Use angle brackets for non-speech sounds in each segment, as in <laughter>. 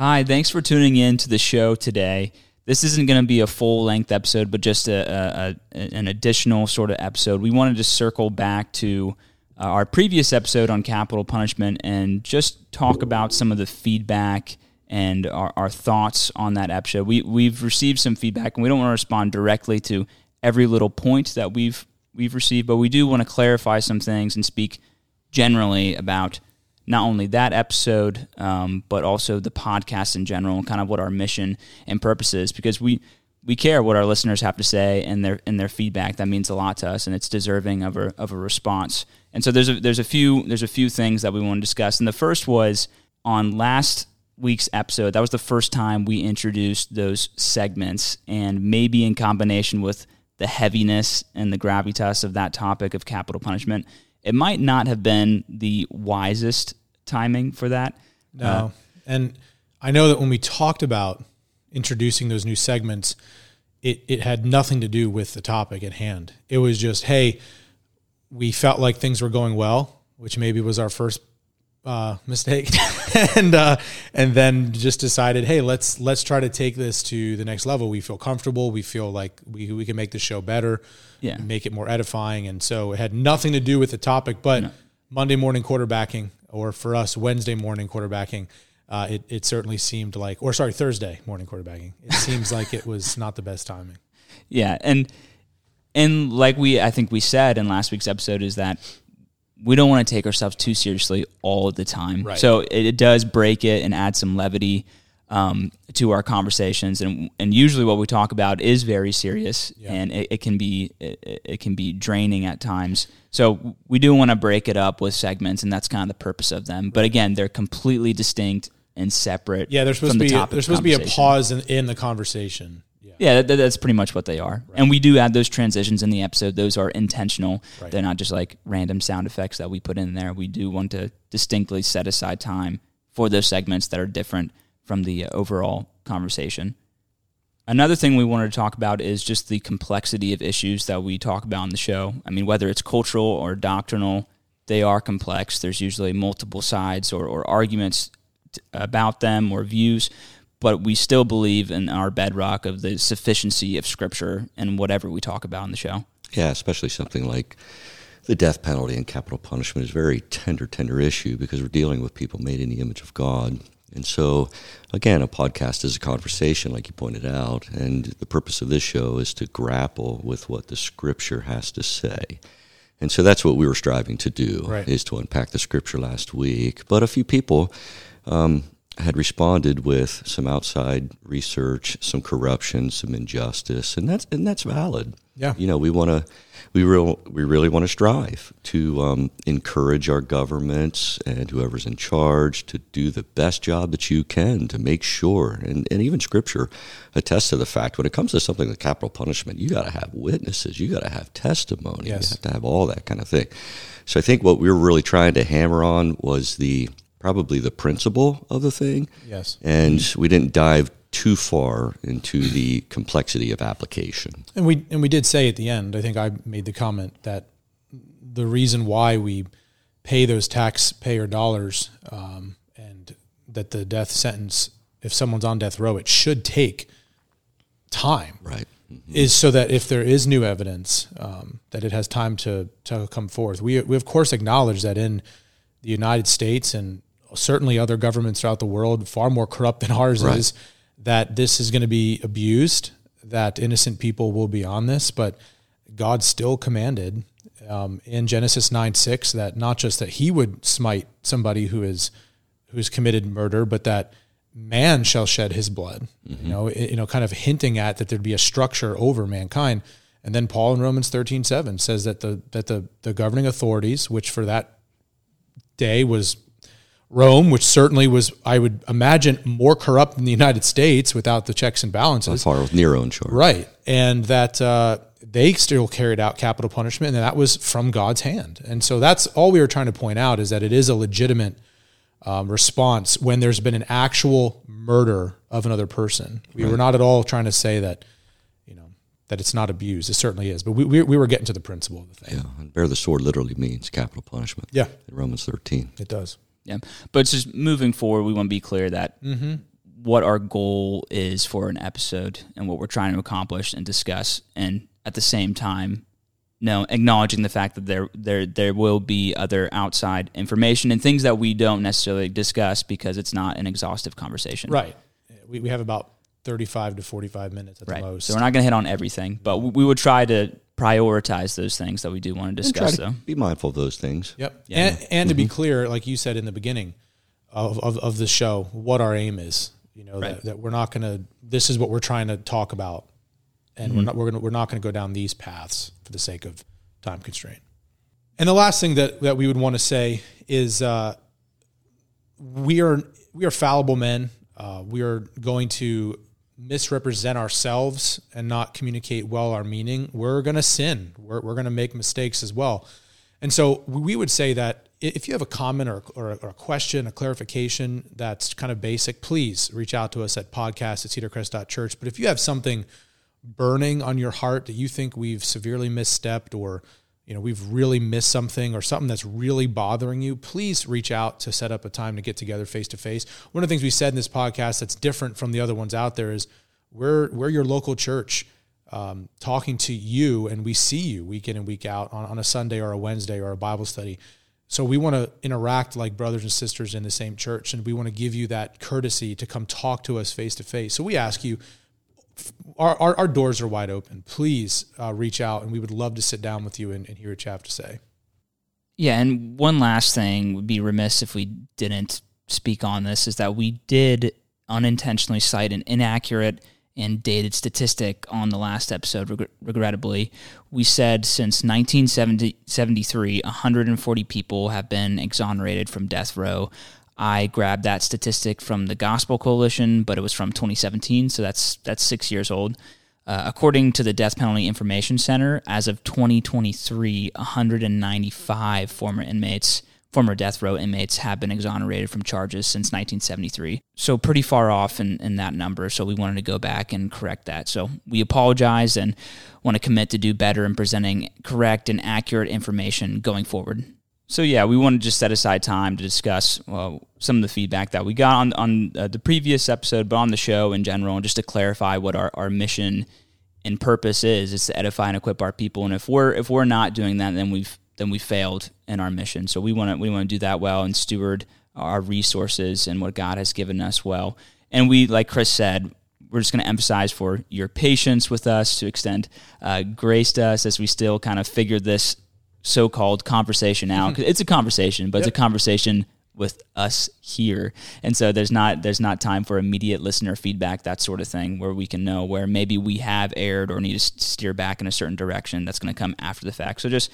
Hi, thanks for tuning in to the show today. This isn't going to be a full length episode, but just a, a, a, an additional sort of episode. We wanted to circle back to uh, our previous episode on capital punishment and just talk about some of the feedback and our, our thoughts on that episode. We, we've received some feedback, and we don't want to respond directly to every little point that we've we've received, but we do want to clarify some things and speak generally about not only that episode, um, but also the podcast in general and kind of what our mission and purpose is because we we care what our listeners have to say and their and their feedback. That means a lot to us, and it's deserving of a of a response. And so there's a there's a few there's a few things that we want to discuss. And the first was on last week's episode. That was the first time we introduced those segments, and maybe in combination with the heaviness and the gravitas of that topic of capital punishment, it might not have been the wisest timing for that. No. Uh, and I know that when we talked about introducing those new segments, it, it had nothing to do with the topic at hand. It was just, hey, we felt like things were going well, which maybe was our first uh, mistake, <laughs> and uh, and then just decided, hey, let's let's try to take this to the next level. We feel comfortable. We feel like we we can make the show better, yeah, make it more edifying. And so it had nothing to do with the topic, but no. Monday morning quarterbacking, or for us Wednesday morning quarterbacking, uh, it it certainly seemed like, or sorry, Thursday morning quarterbacking. It seems like it was not the best timing. <laughs> Yeah, and and like we I think we said in last week's episode is that we don't want to take ourselves too seriously all the time. Right. So it, it, does break it and add some levity um, to our conversations. And and usually what we talk about is very serious, yeah. and it, it, can be it, it, can be draining at times. So we do want to break it up with segments, and that's kind of the purpose of them. But again, they're completely distinct and separate. Yeah, there's supposed to be the there's supposed to be a pause in, in the conversation. Yeah, that, that's pretty much what they are. Right. And we do add those transitions in the episode. Those are intentional. Right. They're not just like random sound effects that we put in there. We do want to distinctly set aside time for those segments that are different from the uh, overall conversation. Another thing we wanted to talk about is just the complexity of issues that we talk about on the show. I mean, whether it's cultural or doctrinal, they are complex. There's usually multiple sides or, or arguments t- about them or views but we still believe in our bedrock of the sufficiency of Scripture and whatever we talk about in the show. Yeah, especially something like the death penalty and capital punishment is a very tender, tender issue because we're dealing with people made in the image of God. And so, again, a podcast is a conversation, like you pointed out. And the purpose of this show is to grapple with what the Scripture has to say. And so that's what we were striving to do, right. is to unpack the Scripture last week. But a few people, um, had responded with some outside research, some corruption, some injustice, and that's and that's valid. Yeah, you know, we want to, we real, we really want to strive to um, encourage our governments and whoever's in charge to do the best job that you can to make sure, and, and even Scripture attests to the fact when it comes to something like capital punishment, you got to have witnesses, you got to have testimony, yes. you have to have all that kind of thing. So I think what we were really trying to hammer on was the probably the principle of the thing. Yes. And we didn't dive too far into the complexity of application. And we and we did say at the end, I think I made the comment that the reason why we pay those taxpayer dollars um, and that the death sentence, if someone's on death row, it should take time. Right. Mm-hmm. Is so that if there is new evidence, um, that it has time to to come forth. We we of course acknowledge that in the United States and certainly other governments throughout the world, far more corrupt than ours right. is, that this is going to be abused, that innocent people will be on this. But God still commanded um, in Genesis 9 6 that not just that he would smite somebody who is who's committed murder, but that man shall shed his blood. Mm-hmm. You know, you know, kind of hinting at that there'd be a structure over mankind. And then Paul in Romans 13 7 says that the that the, the governing authorities, which for that day was Rome, which certainly was, I would imagine, more corrupt than the United States without the checks and balances. Far with Nero in charge. Right. And that uh, they still carried out capital punishment, and that was from God's hand. And so that's all we were trying to point out is that it is a legitimate um, response when there's been an actual murder of another person. We right. were not at all trying to say that, you know, that it's not abused. It certainly is. But we, we, we were getting to the principle of the thing. Yeah. And bear the sword literally means capital punishment. Yeah. In Romans 13. It does. Yeah, but just moving forward, we want to be clear that mm-hmm. what our goal is for an episode and what we're trying to accomplish and discuss, and at the same time, no, acknowledging the fact that there there there will be other outside information and things that we don't necessarily discuss because it's not an exhaustive conversation. Right. We, we have about 35 to 45 minutes at Right. the most. So we're not going to hit on everything, but we we would try to prioritize those things that we do want to discuss. to Though. be mindful of those things. Yep. Yeah. And, and to be clear, like you said in the beginning of, of, of the show, what our aim is, you know, Right. that, that we're not going to, this is what we're trying to talk about. And we're not, we're going to, we're not going to go down these paths for the sake of time constraint. And the last thing that, that we would want to say is, uh, we are, we are fallible men. Uh, we are going to misrepresent ourselves and not communicate well our meaning. We're going to sin. We're, we're going to make mistakes as well. And so we would say that if you have a comment or, or, or a question, a clarification that's kind of basic, please reach out to us at podcast at cedarcrest.church. But if you have something burning on your heart that you think we've severely misstepped or you know we've really missed something or something that's really bothering you please reach out to set up a time to get together face to face one of the things we said in this podcast that's different from the other ones out there is we're we're your local church um, talking to you and we see you week in and week out on, on a sunday or a wednesday or a bible study. So we want to interact like brothers and sisters in the same church and we want to give you that courtesy to come talk to us face to face so we ask you our, our, our doors are wide open. Please uh, reach out, and we would love to sit down with you and, and hear what you have to say. Yeah, and one last thing would be remiss if we didn't speak on this is that we did unintentionally cite an inaccurate and dated statistic on the last episode, reg- regrettably. We said since 1973, 140 people have been exonerated from death row. I grabbed that statistic from the Gospel Coalition, but it was from 2017, so that's that's six years old. Uh, according to the Death Penalty Information Center, as of 2023, 195 former inmates, former death row inmates, have been exonerated from charges since 1973. So pretty far off in, in that number. So we wanted to go back and correct that. So we apologize and want to commit to do better in presenting correct and accurate information going forward. So yeah, we want to just set aside time to discuss some of the feedback that we got on on uh, the previous episode, but on the show in general, and just to clarify what our, our mission and purpose is: is to edify and equip our people. And if we're if we're not doing that, then we've then we failed in our mission. So we want to we want to do that well and steward our resources and what God has given us well. And we, like Chris said, we're just going to emphasize for your patience with us to extend uh, grace to us as we still kind of figure this so-called conversation out 'Cause it's a conversation but it's a conversation with us here. And so there's not there's not time for immediate listener feedback that sort of thing where we can know where maybe we have erred or need to steer back in a certain direction that's going to come after the fact. So just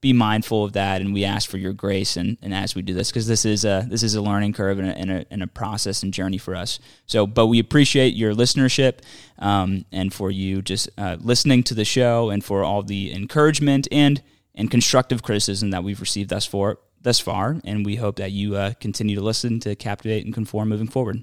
be mindful of that and we ask for your grace and, and as we do this because this is a this is a learning curve and a, and, a, and a process and journey for us. So but we appreciate your listenership um, and for you just uh, listening to the show and for all the encouragement and and constructive criticism that we've received thus far thus far and we hope that you uh, continue to listen to captivate and conform moving forward